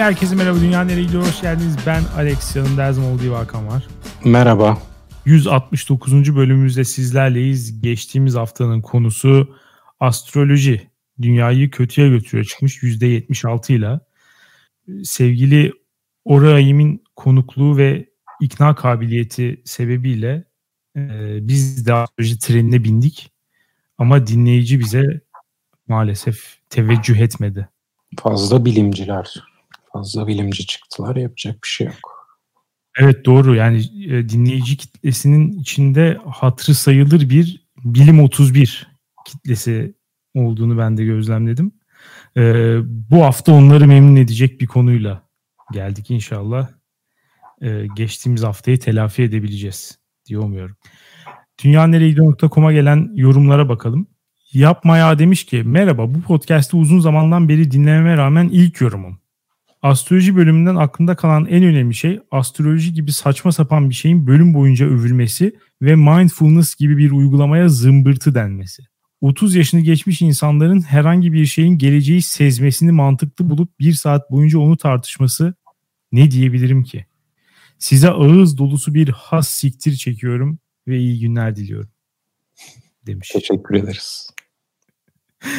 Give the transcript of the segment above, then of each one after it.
Herkese merhaba. Dünya nereye gidiyor? Hoş geldiniz. Ben Alex. Yanımda her zaman olduğu Hakan var. Merhaba. 169. bölümümüzde sizlerleyiz. Geçtiğimiz haftanın konusu astroloji. Dünyayı kötüye götürüyor çıkmış %76 ile. Sevgili Oraim'in konukluğu ve ikna kabiliyeti sebebiyle e, biz de astroloji trenine bindik. Ama dinleyici bize maalesef teveccüh etmedi. Fazla bilimciler, fazla bilimci çıktılar yapacak bir şey yok. Evet doğru yani e, dinleyici kitlesinin içinde hatırı sayılır bir bilim 31 kitlesi olduğunu ben de gözlemledim. Ee, bu hafta onları memnun edecek bir konuyla geldik inşallah. Ee, geçtiğimiz haftayı telafi edebileceğiz diye umuyorum. Dünyaneregidiyor.com'a gelen yorumlara bakalım. Yapmaya demiş ki merhaba bu podcast'ı uzun zamandan beri dinlememe rağmen ilk yorumum. Astroloji bölümünden aklımda kalan en önemli şey astroloji gibi saçma sapan bir şeyin bölüm boyunca övülmesi ve mindfulness gibi bir uygulamaya zımbırtı denmesi. 30 yaşını geçmiş insanların herhangi bir şeyin geleceği sezmesini mantıklı bulup bir saat boyunca onu tartışması ne diyebilirim ki? Size ağız dolusu bir has siktir çekiyorum ve iyi günler diliyorum. Demiş. Teşekkür ederiz.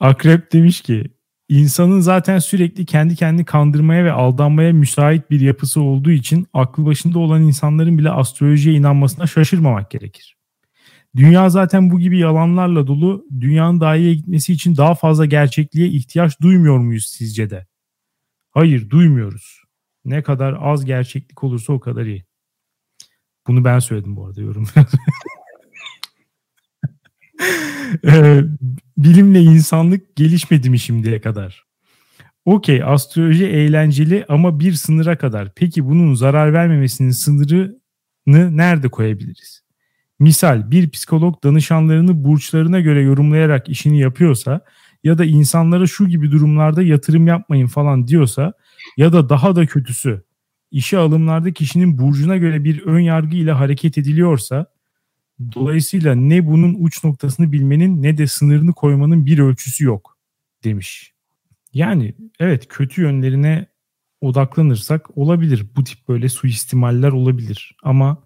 Akrep demiş ki insanın zaten sürekli kendi kendini kandırmaya ve aldanmaya müsait bir yapısı olduğu için aklı başında olan insanların bile astrolojiye inanmasına şaşırmamak gerekir. Dünya zaten bu gibi yalanlarla dolu. Dünyanın daha iyiye gitmesi için daha fazla gerçekliğe ihtiyaç duymuyor muyuz sizce de? Hayır, duymuyoruz. Ne kadar az gerçeklik olursa o kadar iyi. Bunu ben söyledim bu arada yorum. Ee, bilimle insanlık gelişmedi mi şimdiye kadar? Okey astroloji eğlenceli ama bir sınıra kadar. Peki bunun zarar vermemesinin sınırını nerede koyabiliriz? Misal bir psikolog danışanlarını burçlarına göre yorumlayarak işini yapıyorsa ya da insanlara şu gibi durumlarda yatırım yapmayın falan diyorsa ya da daha da kötüsü işe alımlarda kişinin burcuna göre bir ön yargı ile hareket ediliyorsa dolayısıyla ne bunun uç noktasını bilmenin ne de sınırını koymanın bir ölçüsü yok demiş. Yani evet kötü yönlerine odaklanırsak olabilir. Bu tip böyle suistimaller olabilir ama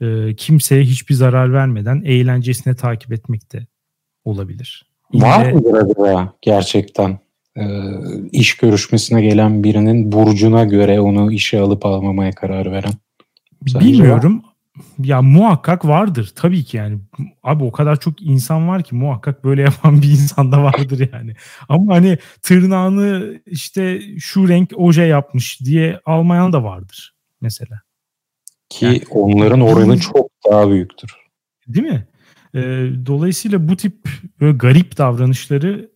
e, kimseye hiçbir zarar vermeden eğlencesine takip etmek de olabilir. Var mıdır acaba gerçekten e, iş görüşmesine gelen birinin burcuna göre onu işe alıp almamaya karar veren? Sence Bilmiyorum. Var? Ya muhakkak vardır tabii ki yani. Abi o kadar çok insan var ki muhakkak böyle yapan bir insan da vardır yani. Ama hani tırnağını işte şu renk oje yapmış diye almayan da vardır mesela. Ki yani, onların oranı çok daha büyüktür. Değil mi? Ee, dolayısıyla bu tip böyle garip davranışları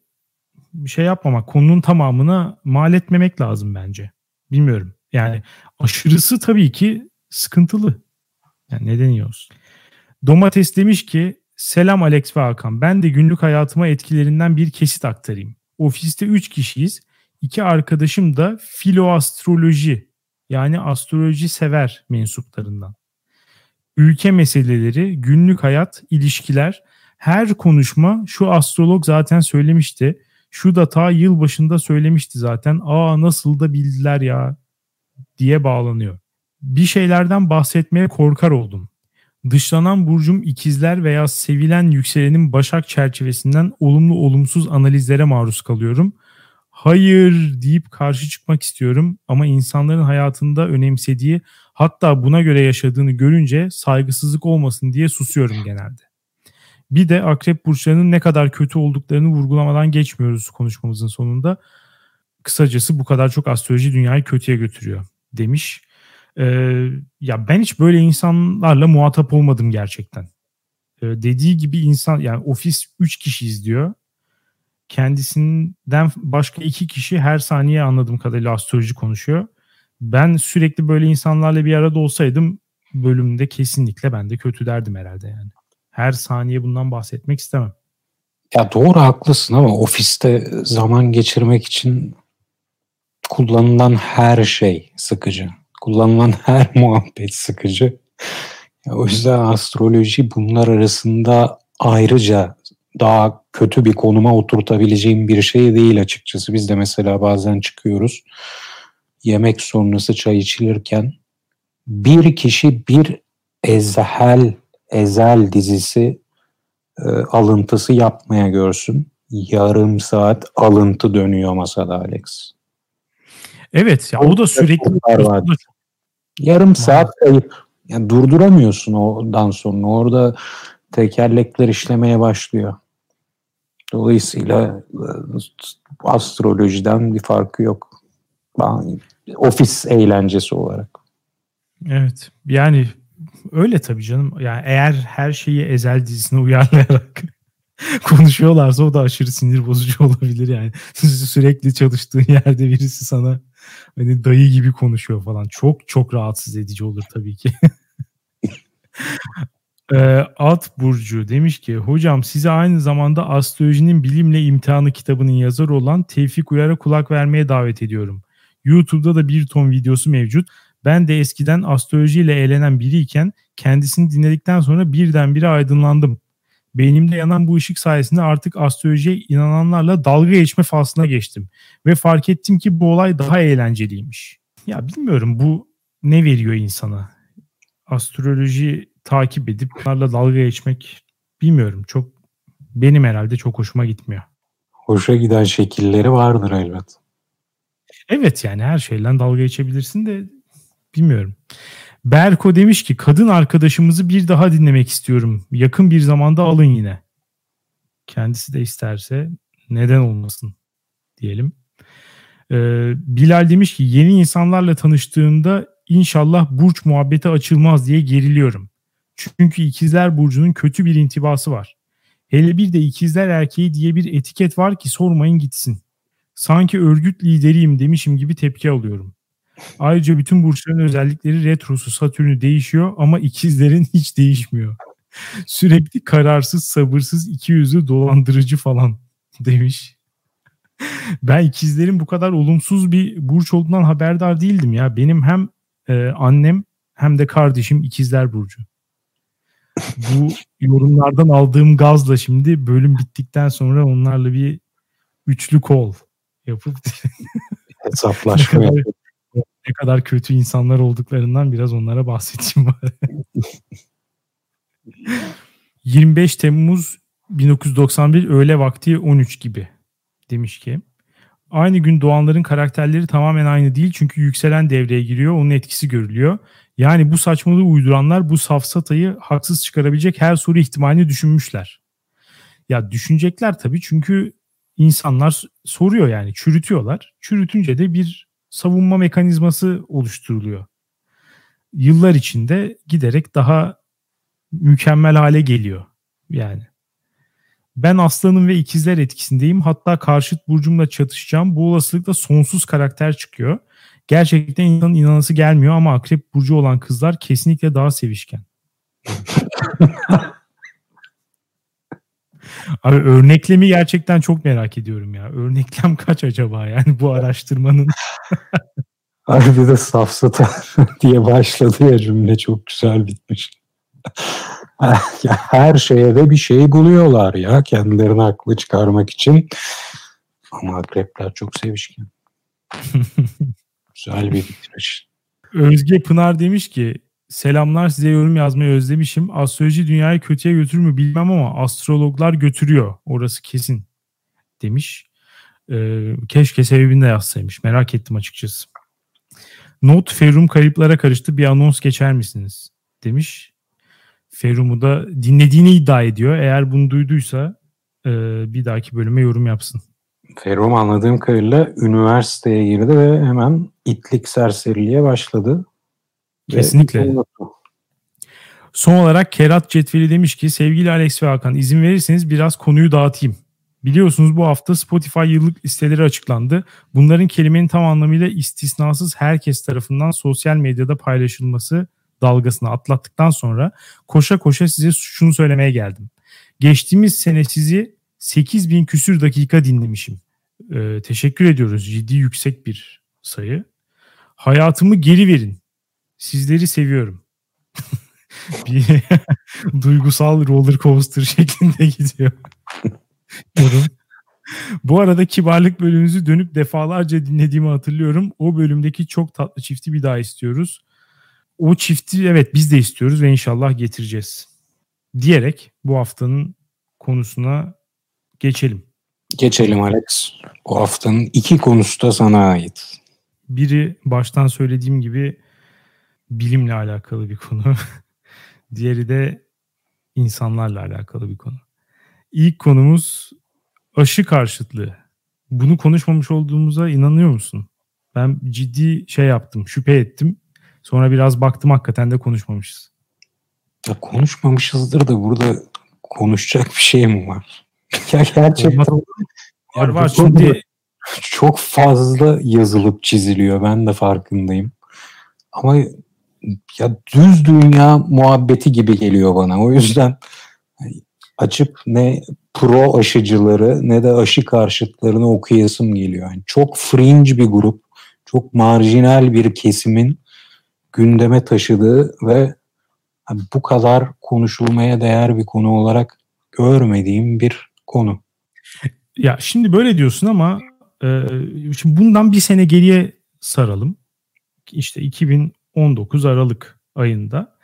şey yapmamak, konunun tamamına mal etmemek lazım bence. Bilmiyorum. Yani aşırısı tabii ki sıkıntılı. Yani neden iyi? Domates demiş ki selam Alex ve Hakan. Ben de günlük hayatıma etkilerinden bir kesit aktarayım. Ofiste 3 kişiyiz. İki arkadaşım da filoastroloji yani astroloji sever mensuplarından. Ülke meseleleri, günlük hayat, ilişkiler, her konuşma şu astrolog zaten söylemişti. Şu da ta yıl başında söylemişti zaten. Aa nasıl da bildiler ya diye bağlanıyor. Bir şeylerden bahsetmeye korkar oldum. Dışlanan burcum ikizler veya sevilen yükselenin başak çerçevesinden olumlu olumsuz analizlere maruz kalıyorum. Hayır deyip karşı çıkmak istiyorum ama insanların hayatında önemsediği hatta buna göre yaşadığını görünce saygısızlık olmasın diye susuyorum genelde. Bir de akrep burçlarının ne kadar kötü olduklarını vurgulamadan geçmiyoruz konuşmamızın sonunda. Kısacası bu kadar çok astroloji dünyayı kötüye götürüyor demiş. Ee, ya ben hiç böyle insanlarla muhatap olmadım gerçekten. Ee, dediği gibi insan yani ofis 3 kişi izliyor. Kendisinden başka iki kişi her saniye anladığım kadarıyla astroloji konuşuyor. Ben sürekli böyle insanlarla bir arada olsaydım bölümde kesinlikle ben de kötü derdim herhalde yani. Her saniye bundan bahsetmek istemem. Ya doğru haklısın ama ofiste zaman geçirmek için kullanılan her şey sıkıcı kullanılan her muhabbet sıkıcı. O yüzden astroloji bunlar arasında ayrıca daha kötü bir konuma oturtabileceğim bir şey değil açıkçası. Biz de mesela bazen çıkıyoruz. Yemek sonrası çay içilirken bir kişi bir ezhel ezel dizisi e, alıntısı yapmaya görsün. Yarım saat alıntı dönüyor masada Alex. Evet ya o da sürekli var. Yarım saat kayıp. Yani durduramıyorsun oradan sonra. Orada tekerlekler işlemeye başlıyor. Dolayısıyla e, astrolojiden bir farkı yok. Ofis eğlencesi olarak. Evet. Yani öyle tabii canım. Yani eğer her şeyi Ezel dizisine uyarlayarak konuşuyorlarsa o da aşırı sinir bozucu olabilir yani. Sürekli çalıştığın yerde birisi sana hani dayı gibi konuşuyor falan. Çok çok rahatsız edici olur tabii ki. e, At Burcu demiş ki hocam size aynı zamanda astrolojinin bilimle imtihanı kitabının yazarı olan Tevfik Uyar'a kulak vermeye davet ediyorum. YouTube'da da bir ton videosu mevcut. Ben de eskiden astrolojiyle eğlenen biriyken kendisini dinledikten sonra birdenbire aydınlandım. Beynimde yanan bu ışık sayesinde artık astrolojiye inananlarla dalga geçme faslına geçtim. Ve fark ettim ki bu olay daha eğlenceliymiş. Ya bilmiyorum bu ne veriyor insana? Astroloji takip edip onlarla dalga geçmek bilmiyorum. Çok benim herhalde çok hoşuma gitmiyor. Hoşa giden şekilleri vardır elbet. Evet yani her şeyden dalga geçebilirsin de bilmiyorum. Berko demiş ki kadın arkadaşımızı bir daha dinlemek istiyorum. Yakın bir zamanda alın yine. Kendisi de isterse neden olmasın diyelim. Ee, Bilal demiş ki yeni insanlarla tanıştığımda inşallah burç muhabbeti açılmaz diye geriliyorum. Çünkü ikizler burcunun kötü bir intibası var. Hele bir de ikizler erkeği diye bir etiket var ki sormayın gitsin. Sanki örgüt lideriyim demişim gibi tepki alıyorum. Ayrıca bütün burçların özellikleri retrosu Satürn'ü değişiyor ama ikizlerin hiç değişmiyor. Sürekli kararsız, sabırsız, iki yüzlü, dolandırıcı falan demiş. Ben ikizlerin bu kadar olumsuz bir burç olduğundan haberdar değildim ya. Benim hem e, annem hem de kardeşim ikizler burcu. Bu yorumlardan aldığım gazla şimdi bölüm bittikten sonra onlarla bir üçlü kol yapıp hesaplaşma ne kadar kötü insanlar olduklarından biraz onlara bahsedeyim bari. 25 Temmuz 1991 öğle vakti 13 gibi demiş ki aynı gün doğanların karakterleri tamamen aynı değil çünkü yükselen devreye giriyor onun etkisi görülüyor. Yani bu saçmalığı uyduranlar bu safsatayı haksız çıkarabilecek her soru ihtimalini düşünmüşler. Ya düşünecekler tabii çünkü insanlar soruyor yani çürütüyorlar. Çürütünce de bir savunma mekanizması oluşturuluyor. Yıllar içinde giderek daha mükemmel hale geliyor yani. Ben aslanım ve ikizler etkisindeyim. Hatta karşıt burcumla çatışacağım. Bu olasılıkla sonsuz karakter çıkıyor. Gerçekten insanın inanası gelmiyor ama akrep burcu olan kızlar kesinlikle daha sevişken. Abi örneklemi gerçekten çok merak ediyorum ya. Örneklem kaç acaba yani bu araştırmanın? Abi bir de safsata diye başladı ya cümle çok güzel bitmiş. Her şeye de bir şey buluyorlar ya kendilerini haklı çıkarmak için. Ama akrepler çok sevişken. güzel bir bitiriş. Özge Pınar demiş ki Selamlar size yorum yazmayı özlemişim. Astroloji dünyayı kötüye götürür mü bilmem ama astrologlar götürüyor. Orası kesin demiş. Ee, keşke sebebini de yazsaymış. Merak ettim açıkçası. Not Ferum kayıplara karıştı. Bir anons geçer misiniz? Demiş. Ferum'u da dinlediğini iddia ediyor. Eğer bunu duyduysa e, bir dahaki bölüme yorum yapsın. Ferum anladığım kadarıyla üniversiteye girdi ve hemen itlik serseriliğe başladı. Kesinlikle. Son olarak Kerat Cetveli demiş ki sevgili Alex ve Hakan izin verirseniz biraz konuyu dağıtayım. Biliyorsunuz bu hafta Spotify yıllık listeleri açıklandı. Bunların kelimenin tam anlamıyla istisnasız herkes tarafından sosyal medyada paylaşılması dalgasını atlattıktan sonra koşa koşa size şunu söylemeye geldim. Geçtiğimiz sene sizi 8000 küsür dakika dinlemişim. Ee, teşekkür ediyoruz. Ciddi yüksek bir sayı. Hayatımı geri verin. Sizleri seviyorum. bir duygusal roller coaster şeklinde gidiyor. Bu arada kibarlık bölümümüzü dönüp defalarca dinlediğimi hatırlıyorum. O bölümdeki çok tatlı çifti bir daha istiyoruz. O çifti evet biz de istiyoruz ve inşallah getireceğiz. Diyerek bu haftanın konusuna geçelim. Geçelim Alex. Bu haftanın iki konusu da sana ait. Biri baştan söylediğim gibi bilimle alakalı bir konu. Diğeri de insanlarla alakalı bir konu. İlk konumuz aşı karşıtlığı. Bunu konuşmamış olduğumuza inanıyor musun? Ben ciddi şey yaptım, şüphe ettim. Sonra biraz baktım hakikaten de konuşmamışız. Ya konuşmamışızdır da burada konuşacak bir şey mi var? ya gerçekten var var şimdi çok fazla yazılıp çiziliyor. Ben de farkındayım. Ama ya düz dünya muhabbeti gibi geliyor bana. O yüzden açıp ne pro aşıcıları ne de aşı karşıtlarını okuyasım geliyor. Yani çok fringe bir grup, çok marjinal bir kesimin gündeme taşıdığı ve bu kadar konuşulmaya değer bir konu olarak görmediğim bir konu. Ya şimdi böyle diyorsun ama e, şimdi bundan bir sene geriye saralım. İşte 2019 Aralık ayında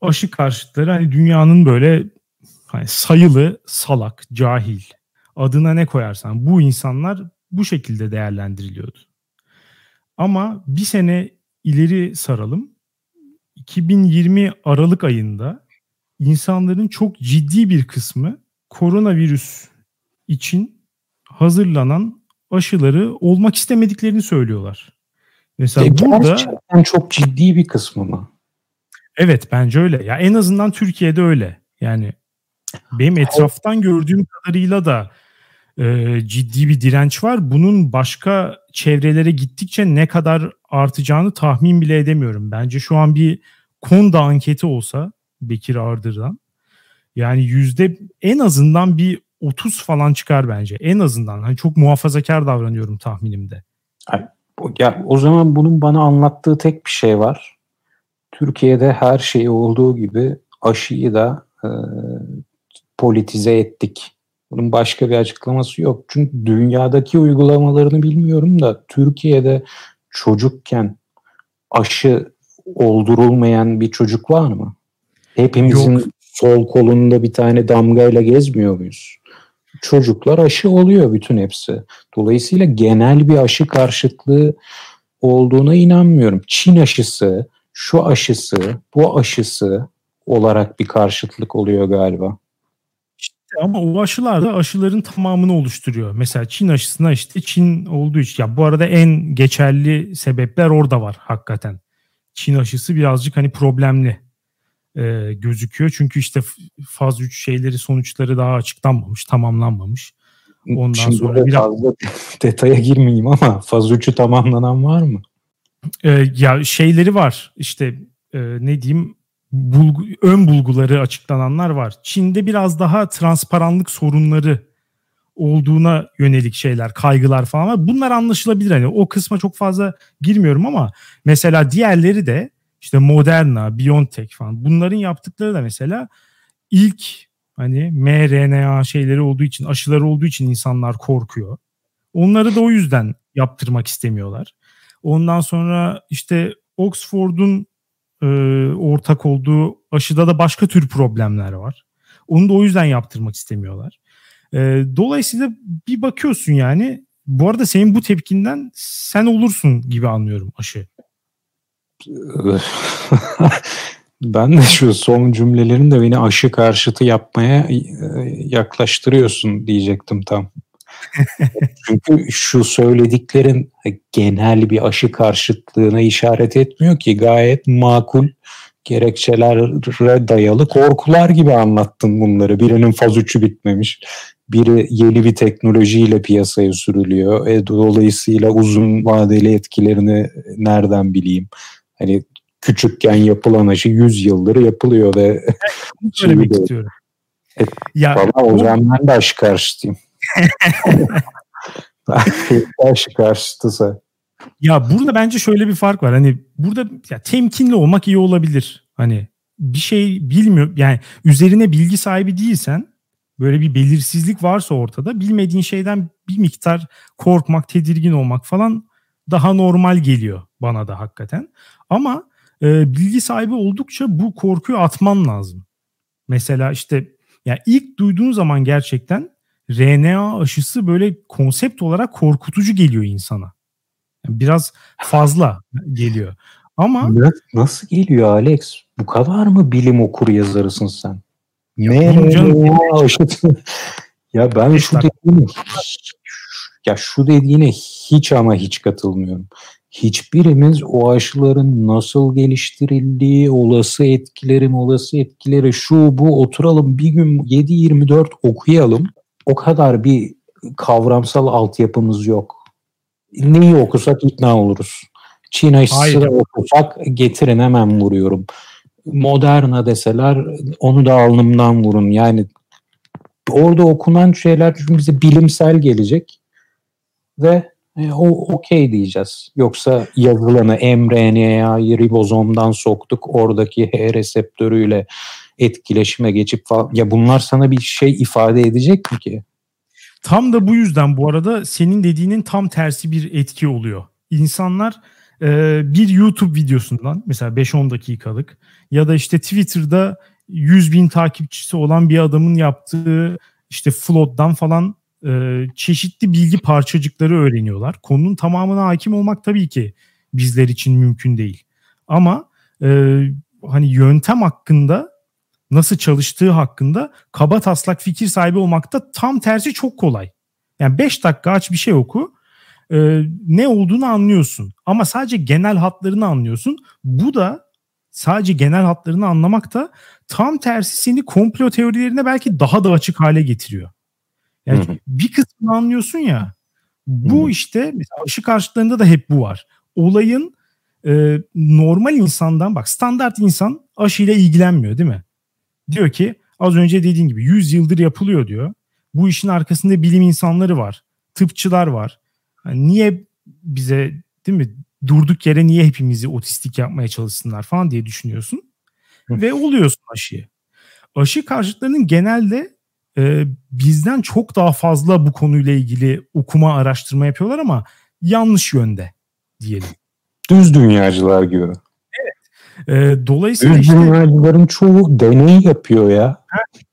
aşı karşıtları hani dünyanın böyle hani sayılı salak, cahil adına ne koyarsan bu insanlar bu şekilde değerlendiriliyordu. Ama bir sene ileri saralım. 2020 Aralık ayında insanların çok ciddi bir kısmı koronavirüs için hazırlanan aşıları olmak istemediklerini söylüyorlar. Mesela e, burada gerçekten çok ciddi bir kısmı mı? Evet bence öyle. Ya en azından Türkiye'de öyle. Yani benim etraftan gördüğüm kadarıyla da e, ciddi bir direnç var. Bunun başka çevrelere gittikçe ne kadar artacağını tahmin bile edemiyorum. Bence şu an bir Konda anketi olsa Bekir Ardır'dan yani yüzde en azından bir 30 falan çıkar bence. En azından. Hani çok muhafazakar davranıyorum tahminimde. Ya o zaman bunun bana anlattığı tek bir şey var. Türkiye'de her şey olduğu gibi aşıyı da e, politize ettik. Bunun başka bir açıklaması yok. Çünkü dünyadaki uygulamalarını bilmiyorum da Türkiye'de çocukken aşı oldurulmayan bir çocuk var mı? Hepimizin yok. sol kolunda bir tane damgayla gezmiyor muyuz? Çocuklar aşı oluyor bütün hepsi. Dolayısıyla genel bir aşı karşıtlığı olduğuna inanmıyorum. Çin aşısı, şu aşısı, bu aşısı olarak bir karşıtlık oluyor galiba. Ama o aşılar da aşıların tamamını oluşturuyor. Mesela Çin aşısına işte Çin olduğu için. Ya bu arada en geçerli sebepler orada var hakikaten. Çin aşısı birazcık hani problemli e, gözüküyor. Çünkü işte faz 3 şeyleri sonuçları daha açıklanmamış, tamamlanmamış. Ondan Şimdi sonra biraz fazla detaya girmeyeyim ama faz 3'ü tamamlanan var mı? E, ya şeyleri var. İşte e, ne diyeyim bulgu, ön bulguları açıklananlar var. Çin'de biraz daha transparanlık sorunları olduğuna yönelik şeyler, kaygılar falan var. Bunlar anlaşılabilir. Hani o kısma çok fazla girmiyorum ama mesela diğerleri de işte Moderna, BioNTech falan bunların yaptıkları da mesela ilk hani mRNA şeyleri olduğu için, aşıları olduğu için insanlar korkuyor. Onları da o yüzden yaptırmak istemiyorlar. Ondan sonra işte Oxford'un e, ortak olduğu aşıda da başka tür problemler var. Onu da o yüzden yaptırmak istemiyorlar. E, dolayısıyla bir bakıyorsun yani bu arada senin bu tepkinden sen olursun gibi anlıyorum aşı. ben de şu son cümlelerin de beni aşı karşıtı yapmaya e, yaklaştırıyorsun diyecektim tam. Çünkü şu söylediklerin genel bir aşı karşıtlığına işaret etmiyor ki gayet makul gerekçelere dayalı korkular gibi anlattın bunları. Birinin faz 3'ü bitmemiş. Biri yeni bir teknolojiyle piyasaya sürülüyor. E, dolayısıyla uzun vadeli etkilerini nereden bileyim? Hani küçükken yapılan aşı 100 yıldır yapılıyor ve söylemek istiyorum. E, ya, baba, o zaman ben de aşı karşıtıyım. aşı karşıtısa. Ya burada bence şöyle bir fark var. Hani burada ya temkinli olmak iyi olabilir. Hani bir şey bilmiyor yani üzerine bilgi sahibi değilsen böyle bir belirsizlik varsa ortada bilmediğin şeyden bir miktar korkmak, tedirgin olmak falan daha normal geliyor bana da hakikaten. Ama e, bilgi sahibi oldukça bu korkuyu atman lazım. Mesela işte yani ilk duyduğun zaman gerçekten RNA aşısı böyle konsept olarak korkutucu geliyor insana. Yani biraz fazla geliyor. Ama nasıl geliyor Alex? Bu kadar mı bilim okur yazarısın sen? Ne canım, aşısı? ya ben şu ya şu dediğine hiç ama hiç katılmıyorum hiçbirimiz o aşıların nasıl geliştirildiği, olası etkileri, olası etkileri şu bu oturalım bir gün 7-24 okuyalım. O kadar bir kavramsal altyapımız yok. Neyi okusak ikna oluruz. Çin aşısı okusak getirin hemen vuruyorum. Moderna deseler onu da alnımdan vurun. Yani orada okunan şeyler bize bilimsel gelecek ve e, o okey diyeceğiz. Yoksa yazılanı mRNA'yı ribozomdan soktuk oradaki H reseptörüyle etkileşime geçip falan. Ya bunlar sana bir şey ifade edecek mi ki? Tam da bu yüzden bu arada senin dediğinin tam tersi bir etki oluyor. İnsanlar e, bir YouTube videosundan mesela 5-10 dakikalık ya da işte Twitter'da 100 bin takipçisi olan bir adamın yaptığı işte flood'dan falan e, çeşitli bilgi parçacıkları öğreniyorlar. Konunun tamamına hakim olmak tabii ki bizler için mümkün değil. Ama e, hani yöntem hakkında nasıl çalıştığı hakkında kaba taslak fikir sahibi olmakta tam tersi çok kolay. Yani 5 dakika aç bir şey oku e, ne olduğunu anlıyorsun ama sadece genel hatlarını anlıyorsun. Bu da sadece genel hatlarını anlamak da tam tersi seni komplo teorilerine belki daha da açık hale getiriyor. Yani Hı-hı. bir kısmını anlıyorsun ya. Bu Hı-hı. işte aşı karşıtlarında da hep bu var. Olayın e, normal insandan bak standart insan aşıyla ilgilenmiyor değil mi? Diyor ki az önce dediğin gibi 100 yıldır yapılıyor diyor. Bu işin arkasında bilim insanları var. Tıpçılar var. Yani niye bize değil mi durduk yere niye hepimizi otistik yapmaya çalışsınlar falan diye düşünüyorsun. Hı. Ve oluyorsun aşıyı. Aşı karşıtlarının genelde e, bizden çok daha fazla bu konuyla ilgili okuma araştırma yapıyorlar ama yanlış yönde diyelim. Düz dünyacılar gibi. Evet. E, dolayısıyla Düz işte, dünyacıların çoğu deney yapıyor ya.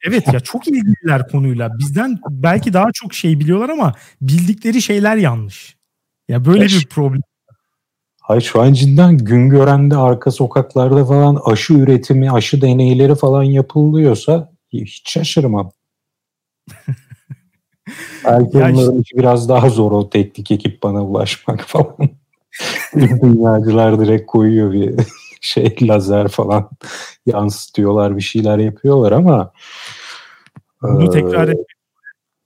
Evet ya çok ilgililer konuyla. Bizden belki daha çok şey biliyorlar ama bildikleri şeyler yanlış. Ya böyle Eş. bir problem. Hayır şu an cidden gün görende arka sokaklarda falan aşı üretimi, aşı deneyleri falan yapılıyorsa hiç şaşırmam. Belki ya onların işte, biraz daha zor o teknik ekip bana ulaşmak falan. Dünyacılar direkt koyuyor bir şey lazer falan yansıtıyorlar bir şeyler yapıyorlar ama bunu tekrar et.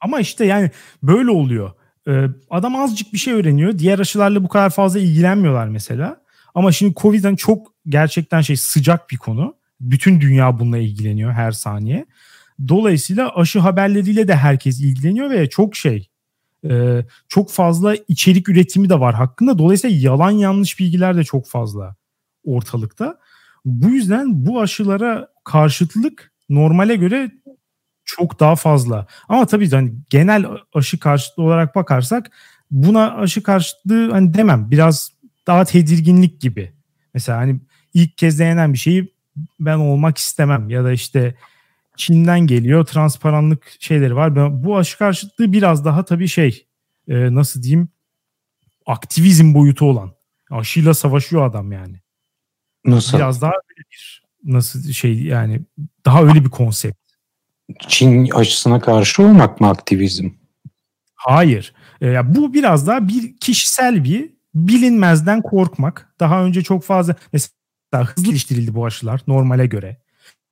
Ama işte yani böyle oluyor. Adam azıcık bir şey öğreniyor. Diğer aşılarla bu kadar fazla ilgilenmiyorlar mesela. Ama şimdi Covid'den çok gerçekten şey sıcak bir konu. Bütün dünya bununla ilgileniyor her saniye. Dolayısıyla aşı haberleriyle de herkes ilgileniyor ve çok şey e, çok fazla içerik üretimi de var hakkında. Dolayısıyla yalan yanlış bilgiler de çok fazla ortalıkta. Bu yüzden bu aşılara karşıtlık normale göre çok daha fazla. Ama tabii hani genel aşı karşıtlığı olarak bakarsak buna aşı karşıtlığı hani demem. Biraz daha tedirginlik gibi. Mesela hani ilk kez denenen bir şeyi ben olmak istemem ya da işte Çin'den geliyor. Transparanlık şeyleri var. Bu aşı karşıtlığı biraz daha tabii şey e, nasıl diyeyim aktivizm boyutu olan. Aşıyla savaşıyor adam yani. Nasıl? Biraz daha öyle bir nasıl şey yani daha öyle bir konsept. Çin aşısına karşı olmak mı aktivizm? Hayır. E, bu biraz daha bir kişisel bir bilinmezden korkmak. Daha önce çok fazla mesela hızlı geliştirildi bu aşılar normale göre.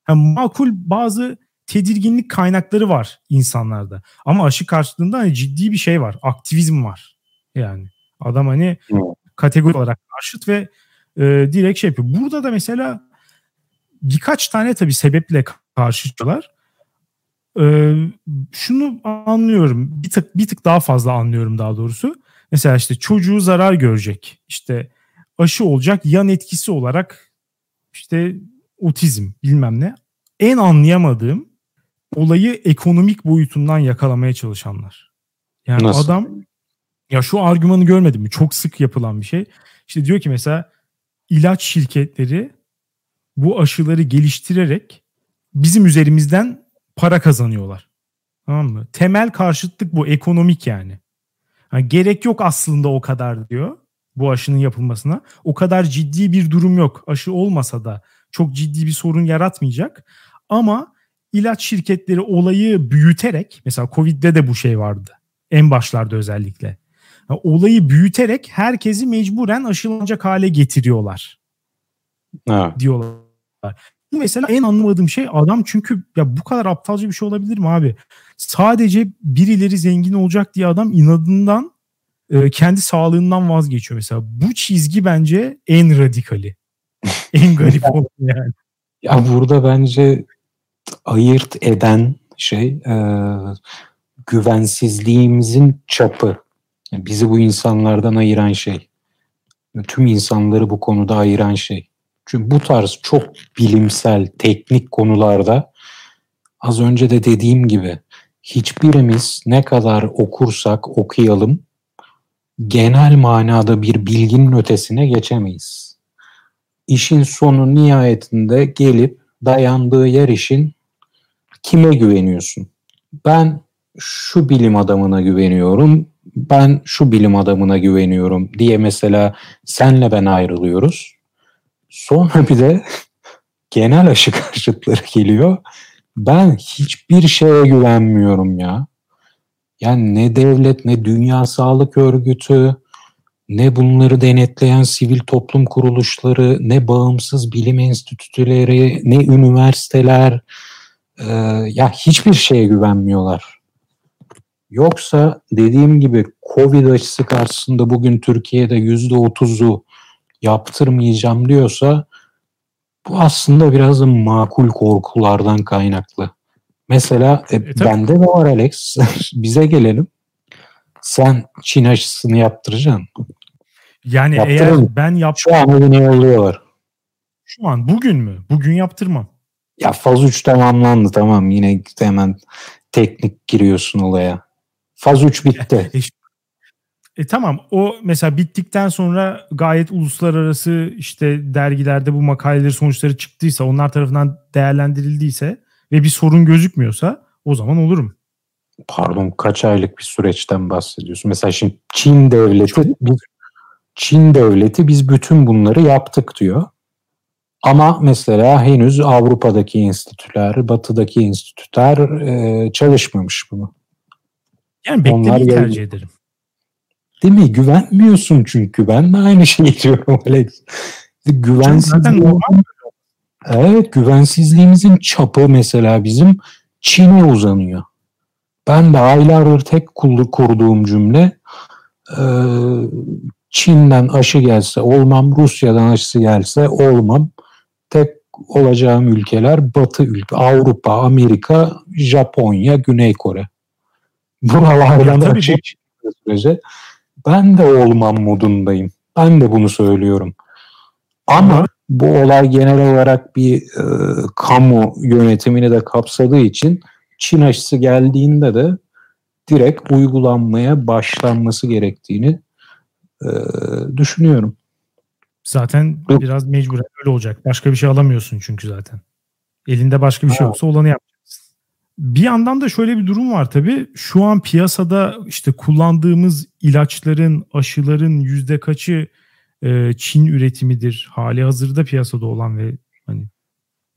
Yani makul bazı tedirginlik kaynakları var insanlarda. Ama aşı karşılığında hani ciddi bir şey var. Aktivizm var. Yani adam hani kategori olarak karşıt ve e, direkt şey yapıyor. Burada da mesela birkaç tane tabii sebeple karşıtlar. E, şunu anlıyorum. Bir tık bir tık daha fazla anlıyorum daha doğrusu. Mesela işte çocuğu zarar görecek. İşte aşı olacak yan etkisi olarak işte otizm bilmem ne. En anlayamadığım olayı ekonomik boyutundan yakalamaya çalışanlar. Yani Nasıl? adam ya şu argümanı görmedim mi? Çok sık yapılan bir şey. İşte diyor ki mesela ilaç şirketleri bu aşıları geliştirerek bizim üzerimizden para kazanıyorlar. Tamam mı? Temel karşıtlık bu ekonomik yani. yani. Gerek yok aslında o kadar diyor bu aşının yapılmasına. O kadar ciddi bir durum yok. Aşı olmasa da çok ciddi bir sorun yaratmayacak. Ama ilaç şirketleri olayı büyüterek mesela Covid'de de bu şey vardı. En başlarda özellikle. Yani olayı büyüterek herkesi mecburen aşılanacak hale getiriyorlar. Ha. Diyorlar. Bu mesela en anlamadığım şey adam çünkü ya bu kadar aptalca bir şey olabilir mi abi? Sadece birileri zengin olacak diye adam inadından e, kendi sağlığından vazgeçiyor mesela. Bu çizgi bence en radikali. en garip olan yani. Ya burada bence ayırt eden şey e, güvensizliğimizin çapı. Yani bizi bu insanlardan ayıran şey. Tüm insanları bu konuda ayıran şey. Çünkü bu tarz çok bilimsel, teknik konularda az önce de dediğim gibi hiçbirimiz ne kadar okursak okuyalım genel manada bir bilginin ötesine geçemeyiz. İşin sonu nihayetinde gelip dayandığı yer işin kime güveniyorsun? Ben şu bilim adamına güveniyorum, ben şu bilim adamına güveniyorum diye mesela senle ben ayrılıyoruz. Sonra bir de genel aşı karşıtları geliyor. Ben hiçbir şeye güvenmiyorum ya. Yani ne devlet ne Dünya Sağlık Örgütü ne bunları denetleyen sivil toplum kuruluşları ne bağımsız bilim enstitüleri ne üniversiteler e, ya hiçbir şeye güvenmiyorlar. Yoksa dediğim gibi Covid aşısı karşısında bugün Türkiye'de yüzde otuzu yaptırmayacağım diyorsa bu aslında biraz makul korkulardan kaynaklı. Mesela e, e, bende de var Alex. Bize gelelim. Sen Çin aşısını yaptıracaksın. Yani Yaptıralım. eğer ben yap Şu an evine yolluyorlar. Şu an bugün mü? Bugün yaptırmam. Ya faz 3 tamamlandı tamam. Yine hemen teknik giriyorsun olaya. Faz 3 bitti. e, e tamam o mesela bittikten sonra gayet uluslararası işte dergilerde bu makaleleri sonuçları çıktıysa onlar tarafından değerlendirildiyse ve bir sorun gözükmüyorsa o zaman olurum. Pardon kaç aylık bir süreçten bahsediyorsun? Mesela şimdi Çin devleti biz, Çin devleti biz bütün bunları yaptık diyor. Ama mesela henüz Avrupa'daki enstitüler, Batı'daki enstitüler e, çalışmamış bunu. Yani beklemeyi Onlar tercih ederim. Değil mi? Güvenmiyorsun çünkü. Ben de aynı şeyi diyorum Alex. Güvensizliğim, evet, güvensizliğimizin çapı mesela bizim Çin'e uzanıyor. Ben de aylardır tek kurduğum cümle e, Çin'den aşı gelse olmam, Rusya'dan aşısı gelse olmam. Tek olacağım ülkeler Batı ülke, Avrupa, Amerika, Japonya, Güney Kore. Buralardan ya, aşı sürece ben de olmam modundayım. Ben de bunu söylüyorum. Ama bu olay genel olarak bir e, kamu yönetimini de kapsadığı için Çin aşısı geldiğinde de direkt uygulanmaya başlanması gerektiğini e, düşünüyorum. Zaten biraz mecburen öyle olacak. Başka bir şey alamıyorsun çünkü zaten. Elinde başka bir şey yoksa olanı yapacaksın. Bir yandan da şöyle bir durum var tabii. Şu an piyasada işte kullandığımız ilaçların, aşıların yüzde kaçı e, Çin üretimidir. Hali hazırda piyasada olan ve hani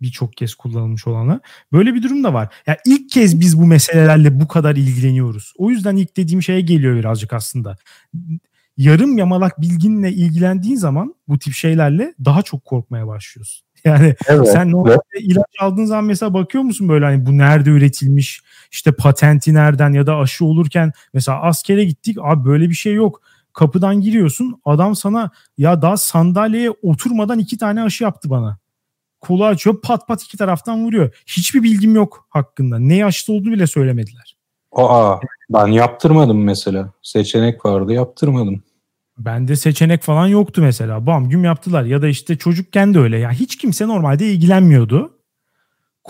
birçok kez kullanılmış olanlar. Böyle bir durum da var. Ya yani ilk kez biz bu meselelerle bu kadar ilgileniyoruz. O yüzden ilk dediğim şeye geliyor birazcık aslında. Yarım yamalak bilginle ilgilendiğin zaman bu tip şeylerle daha çok korkmaya başlıyorsun. Yani evet, sen normalde evet. ilaç aldığın zaman mesela bakıyor musun böyle hani bu nerede üretilmiş işte patenti nereden ya da aşı olurken mesela askere gittik abi böyle bir şey yok. Kapıdan giriyorsun adam sana ya daha sandalyeye oturmadan iki tane aşı yaptı bana. Kolu açıyor pat pat iki taraftan vuruyor. Hiçbir bilgim yok hakkında. Ne aşısı olduğunu bile söylemediler. Aa ben yaptırmadım mesela. Seçenek vardı yaptırmadım. Bende seçenek falan yoktu mesela. Bam güm yaptılar. Ya da işte çocukken de öyle. Ya hiç kimse normalde ilgilenmiyordu.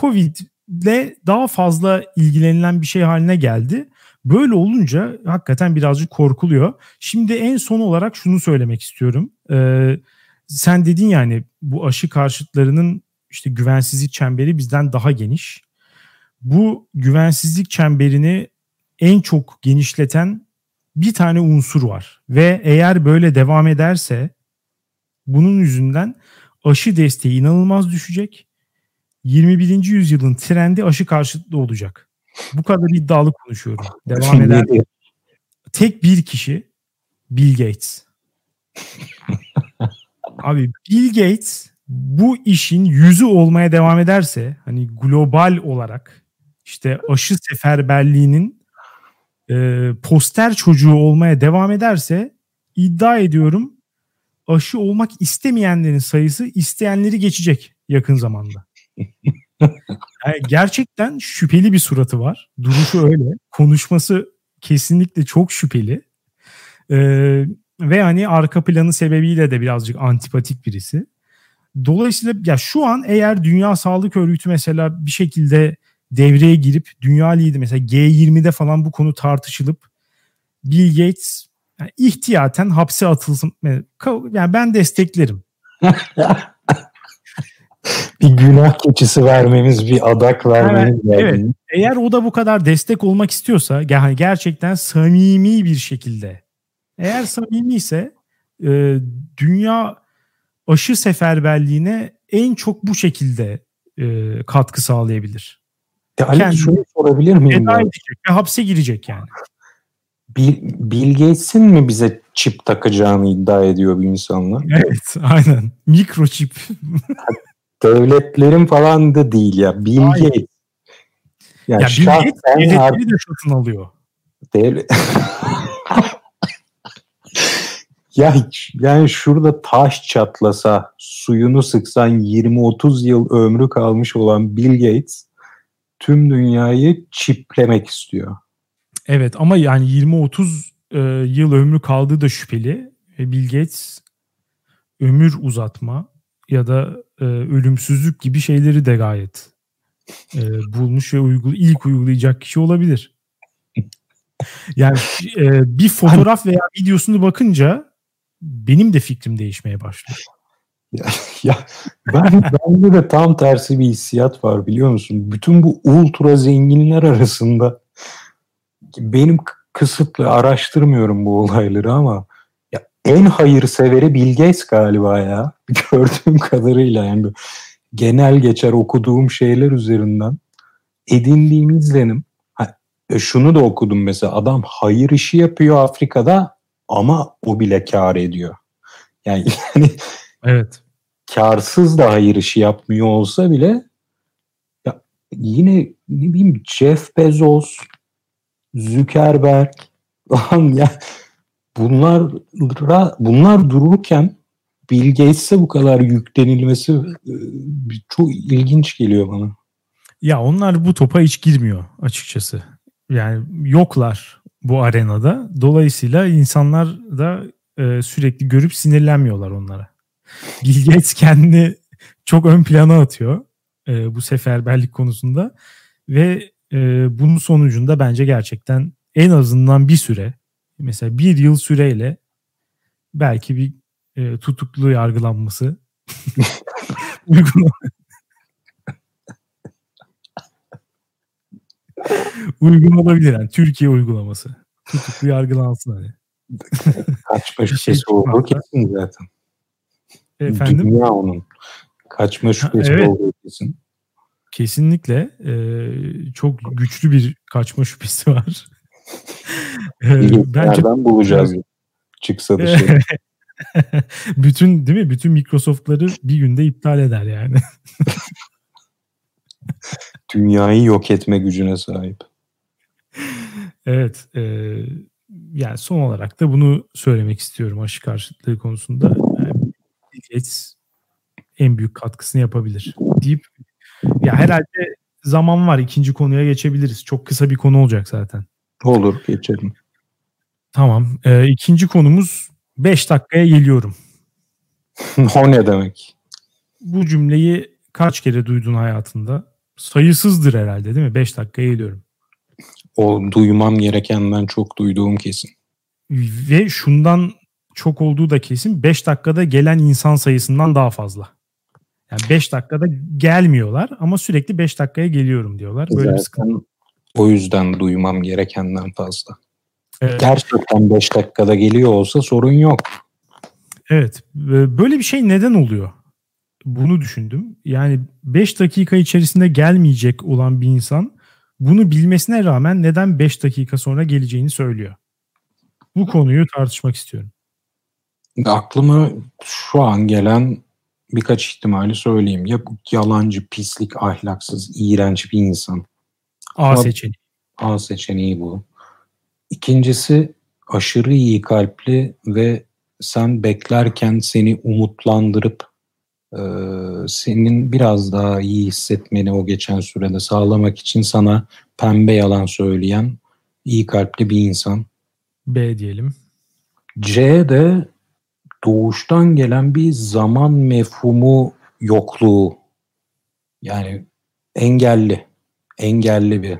Covid ile daha fazla ilgilenilen bir şey haline geldi. Böyle olunca hakikaten birazcık korkuluyor. Şimdi en son olarak şunu söylemek istiyorum. Ee, sen dedin yani bu aşı karşıtlarının işte güvensizlik çemberi bizden daha geniş. Bu güvensizlik çemberini en çok genişleten bir tane unsur var ve eğer böyle devam ederse bunun yüzünden aşı desteği inanılmaz düşecek. 21. yüzyılın trendi aşı karşıtı olacak. Bu kadar iddialı konuşuyorum. Devam eder. Tek bir kişi Bill Gates. Abi Bill Gates bu işin yüzü olmaya devam ederse hani global olarak işte aşı seferberliğinin e, poster çocuğu olmaya devam ederse iddia ediyorum aşı olmak istemeyenlerin sayısı isteyenleri geçecek yakın zamanda. Yani gerçekten şüpheli bir suratı var. Duruşu öyle. Konuşması kesinlikle çok şüpheli. Ee, ve hani arka planı sebebiyle de birazcık antipatik birisi. Dolayısıyla ya şu an eğer Dünya Sağlık Örgütü mesela bir şekilde devreye girip dünya lideri mesela G20'de falan bu konu tartışılıp Bill Gates yani ihtiyaten hapse atılsın. Yani ben desteklerim. bir günah keçisi vermemiz, bir adak vermemiz. Evet, evet. Eğer o da bu kadar destek olmak istiyorsa yani gerçekten samimi bir şekilde eğer samimi ise e, dünya aşı seferberliğine en çok bu şekilde e, katkı sağlayabilir. Ya Ali Kendi şunu sorabilir miyim? Eda edecek ve hapse girecek yani. Bill, Bill Gates'in mi bize çip takacağını iddia ediyor bu insanlar? Evet aynen. Mikroçip. Devletlerin falan da değil ya. Bill. Gates. Yani ya Bill Gates devletleri de satın alıyor. Devlet... ya yani şurada taş çatlasa, suyunu sıksan 20-30 yıl ömrü kalmış olan Bill Gates tüm dünyayı çiplemek istiyor. Evet ama yani 20-30 e, yıl ömrü kaldığı da şüpheli. E, Bill Gates ömür uzatma ya da e, ölümsüzlük gibi şeyleri de gayet e, bulmuş ve uygul ilk uygulayacak kişi olabilir. Yani e, bir fotoğraf veya videosunu bakınca benim de fikrim değişmeye başlıyor. Ya, ya ben bende de tam tersi bir hissiyat var biliyor musun? Bütün bu ultra zenginler arasında benim kısıtlı araştırmıyorum bu olayları ama ya en hayırseveri Bill Gates galiba ya. Gördüğüm kadarıyla yani genel geçer okuduğum şeyler üzerinden edindiğim izlenim. Ha, e, şunu da okudum mesela adam hayır işi yapıyor Afrika'da ama o bile kar ediyor. Yani, yani evet. karsız da hayır işi yapmıyor olsa bile ya yine ne bileyim Jeff Bezos Zuckerberg lan ya bunlar bunlar dururken Bill Gates'e bu kadar yüklenilmesi e, çok ilginç geliyor bana. Ya onlar bu topa hiç girmiyor açıkçası. Yani yoklar bu arenada. Dolayısıyla insanlar da e, sürekli görüp sinirlenmiyorlar onlara. Bill Gates kendini çok ön plana atıyor e, bu seferberlik konusunda ve e, bunun sonucunda bence gerçekten en azından bir süre mesela bir yıl süreyle belki bir e, tutuklu yargılanması uygun uygun olabilir yani Türkiye uygulaması. Tutuklu yargılansın hani. Kaçma şüphesi şey olduğu kesin zaten. Efendim? Dünya onun. Kaçma şüphesi evet. olduğu kesin. Kesinlikle e, çok güçlü bir kaçma şüphesi var. bence nereden bulacağız çıksa dışarı. bütün değil mi? Bütün Microsoft'ları bir günde iptal eder yani. Dünyayı yok etme gücüne sahip. Evet. E, yani son olarak da bunu söylemek istiyorum aşı karşıtlığı konusunda. Gates en büyük katkısını yapabilir deyip ya herhalde zaman var. ikinci konuya geçebiliriz. Çok kısa bir konu olacak zaten. Olur geçelim. Tamam. Ee, ikinci konumuz 5 dakikaya geliyorum. o ne demek? Bu cümleyi kaç kere duydun hayatında? sayısızdır herhalde değil mi? 5 dakikaya geliyorum. O duymam gerekenden çok duyduğum kesin. Ve şundan çok olduğu da kesin. 5 dakikada gelen insan sayısından daha fazla. Yani 5 dakikada gelmiyorlar ama sürekli 5 dakikaya geliyorum diyorlar. Böyle Zaten bir sıkıntı. o yüzden duymam gerekenden fazla. Evet. Gerçekten 5 dakikada geliyor olsa sorun yok. Evet. Böyle bir şey neden oluyor? Bunu düşündüm. Yani 5 dakika içerisinde gelmeyecek olan bir insan bunu bilmesine rağmen neden 5 dakika sonra geleceğini söylüyor. Bu konuyu tartışmak istiyorum. Aklıma şu an gelen birkaç ihtimali söyleyeyim. Ya bu yalancı, pislik, ahlaksız, iğrenç bir insan. A Ama- seçeneği. A seçeneği bu. İkincisi aşırı iyi kalpli ve sen beklerken seni umutlandırıp e, senin biraz daha iyi hissetmeni o geçen sürede sağlamak için sana pembe yalan söyleyen iyi kalpli bir insan. B diyelim. C de doğuştan gelen bir zaman mefhumu yokluğu. Yani engelli, engelli bir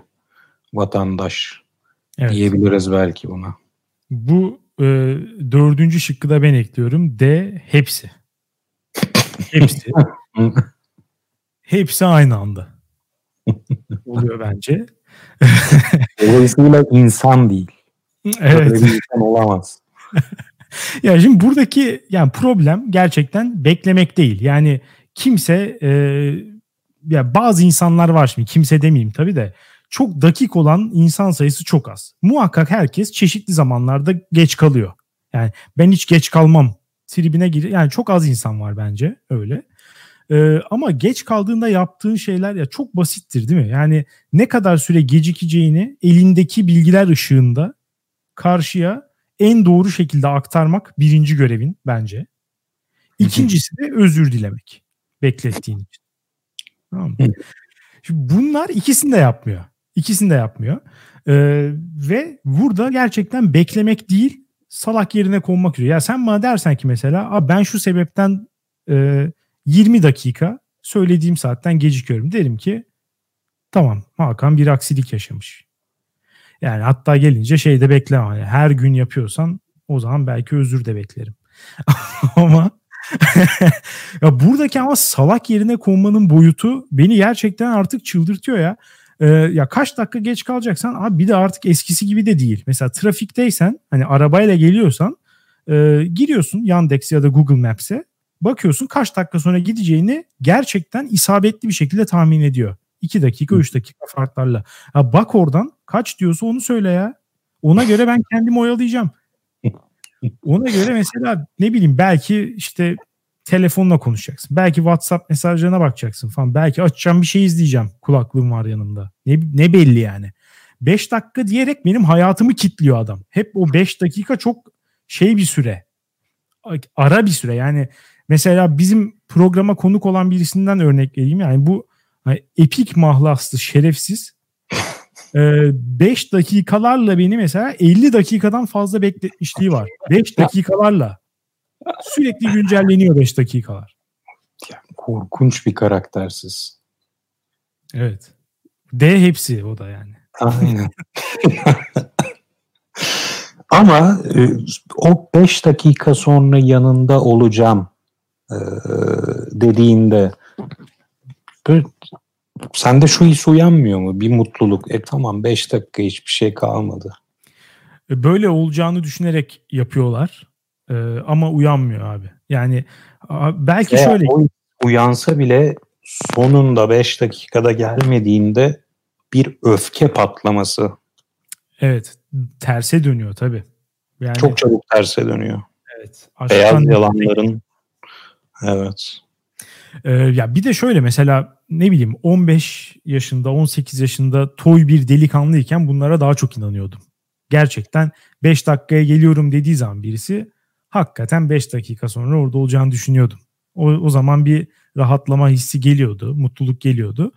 vatandaş Evet. diyebiliriz belki buna. Bu e, dördüncü şıkkı da ben ekliyorum. D hepsi. Hepsi. hepsi aynı anda. Oluyor bence. Dolayısıyla insan değil. Evet. Böyle bir insan olamaz. Ya şimdi buradaki yani problem gerçekten beklemek değil. Yani kimse e, ya bazı insanlar var şimdi kimse demeyeyim tabii de çok dakik olan insan sayısı çok az. Muhakkak herkes çeşitli zamanlarda geç kalıyor. Yani ben hiç geç kalmam tribine gir yani çok az insan var bence öyle. E, ama geç kaldığında yaptığın şeyler ya çok basittir değil mi? Yani ne kadar süre gecikeceğini elindeki bilgiler ışığında karşıya en doğru şekilde aktarmak birinci görevin bence. İkincisi de özür dilemek beklettiğin için. Tamam mı? Şimdi bunlar ikisini de yapmıyor. İkisini de yapmıyor. Ee, ve burada gerçekten beklemek değil salak yerine konmak üzere. Ya sen bana dersen ki mesela Aa, ben şu sebepten e, 20 dakika söylediğim saatten gecikiyorum. Derim ki tamam Hakan bir aksilik yaşamış. Yani hatta gelince şey de bekleme. Yani her gün yapıyorsan o zaman belki özür de beklerim. ama ya buradaki ama salak yerine konmanın boyutu beni gerçekten artık çıldırtıyor ya. Ee, ya kaç dakika geç kalacaksan abi bir de artık eskisi gibi de değil. Mesela trafikteysen hani arabayla geliyorsan e, giriyorsun Yandex ya da Google Maps'e bakıyorsun kaç dakika sonra gideceğini gerçekten isabetli bir şekilde tahmin ediyor. 2 dakika 3 dakika farklarla. Ya bak oradan kaç diyorsa onu söyle ya. Ona göre ben kendimi oyalayacağım. Ona göre mesela ne bileyim belki işte telefonla konuşacaksın. Belki WhatsApp mesajlarına bakacaksın falan. Belki açacağım bir şey izleyeceğim. Kulaklığım var yanımda. Ne, ne belli yani. 5 dakika diyerek benim hayatımı kitliyor adam. Hep o 5 dakika çok şey bir süre. Ara bir süre. Yani mesela bizim programa konuk olan birisinden örnek vereyim. Yani bu hani epik mahlaslı şerefsiz 5 dakikalarla beni mesela 50 dakikadan fazla bekletmişliği var. 5 dakikalarla. Sürekli güncelleniyor 5 dakikalar. Yani korkunç bir karaktersiz. Evet. D hepsi o da yani. Aynen. Ama e, o 5 dakika sonra yanında olacağım e, dediğinde böyle, sende şu his uyanmıyor mu? Bir mutluluk. E tamam 5 dakika hiçbir şey kalmadı. Böyle olacağını düşünerek yapıyorlar. E, ama uyanmıyor abi. Yani belki Veya şöyle o uyansa bile sonunda 5 dakikada gelmediğinde bir öfke patlaması. evet terse dönüyor tabii. Yani Çok çabuk terse dönüyor. evet. Beyaz yalanların evet. Ee, ya bir de şöyle mesela ne bileyim 15 yaşında 18 yaşında toy bir delikanlıyken bunlara daha çok inanıyordum. Gerçekten 5 dakikaya geliyorum dediği zaman birisi hakikaten 5 dakika sonra orada olacağını düşünüyordum. O, o zaman bir rahatlama hissi geliyordu, mutluluk geliyordu.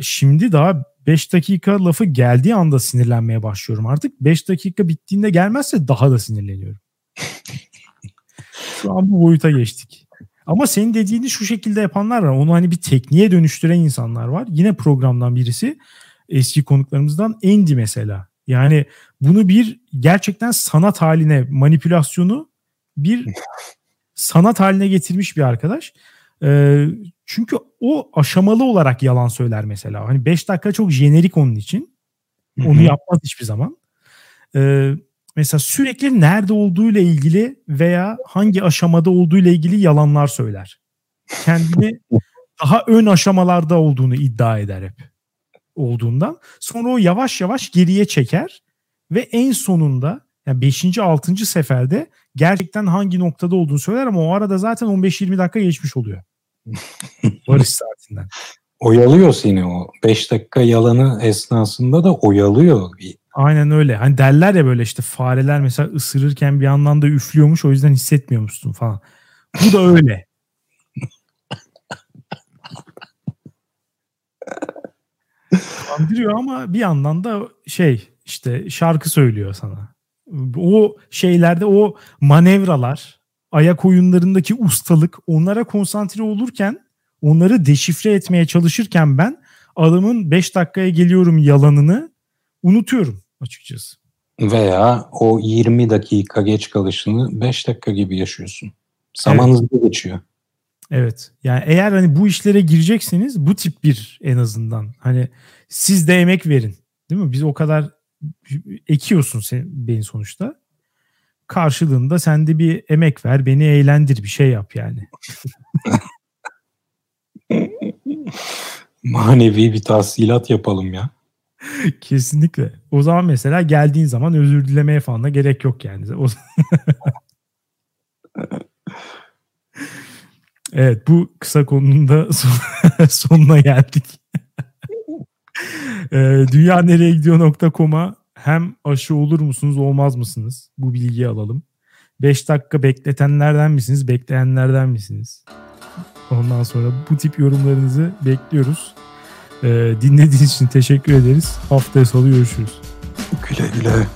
Şimdi daha 5 dakika lafı geldiği anda sinirlenmeye başlıyorum artık. 5 dakika bittiğinde gelmezse daha da sinirleniyorum. Şu an bu boyuta geçtik. Ama senin dediğini şu şekilde yapanlar var. Onu hani bir tekniğe dönüştüren insanlar var. Yine programdan birisi eski konuklarımızdan Andy mesela. Yani bunu bir gerçekten sanat haline manipülasyonu bir sanat haline getirmiş bir arkadaş. Ee, çünkü o aşamalı olarak yalan söyler mesela. Hani 5 dakika çok jenerik onun için. Onu yapmaz hiçbir zaman. Ee, mesela sürekli nerede olduğuyla ilgili veya hangi aşamada olduğuyla ilgili yalanlar söyler. Kendini daha ön aşamalarda olduğunu iddia eder hep olduğundan. Sonra o yavaş yavaş geriye çeker ve en sonunda yani 5. 6. seferde gerçekten hangi noktada olduğunu söyler ama o arada zaten 15-20 dakika geçmiş oluyor. Varış saatinden. Oyalıyor seni o. 5 dakika yalanı esnasında da oyalıyor. Aynen öyle. Hani derler ya böyle işte fareler mesela ısırırken bir yandan da üflüyormuş o yüzden hissetmiyormuşsun falan. Bu da öyle. Kandırıyor ama bir yandan da şey işte şarkı söylüyor sana. O şeylerde o manevralar, ayak oyunlarındaki ustalık onlara konsantre olurken onları deşifre etmeye çalışırken ben adamın 5 dakikaya geliyorum yalanını unutuyorum açıkçası. Veya o 20 dakika geç kalışını 5 dakika gibi yaşıyorsun. Zaman evet. hızlı geçiyor. Evet. Yani eğer hani bu işlere girecekseniz bu tip bir en azından. Hani siz de emek verin. Değil mi? Biz o kadar ekiyorsun sen, beni sonuçta. Karşılığında sen de bir emek ver, beni eğlendir, bir şey yap yani. Manevi bir tahsilat yapalım ya. Kesinlikle. O zaman mesela geldiğin zaman özür dilemeye falan da gerek yok yani. O... evet bu kısa konunun da sonuna geldik. Ee, Dünya nereye gidiyor.com'a hem aşı olur musunuz olmaz mısınız? Bu bilgiyi alalım. 5 dakika bekletenlerden misiniz, bekleyenlerden misiniz? Ondan sonra bu tip yorumlarınızı bekliyoruz. Ee, dinlediğiniz için teşekkür ederiz. Haftaya salı görüşürüz. Güle güle.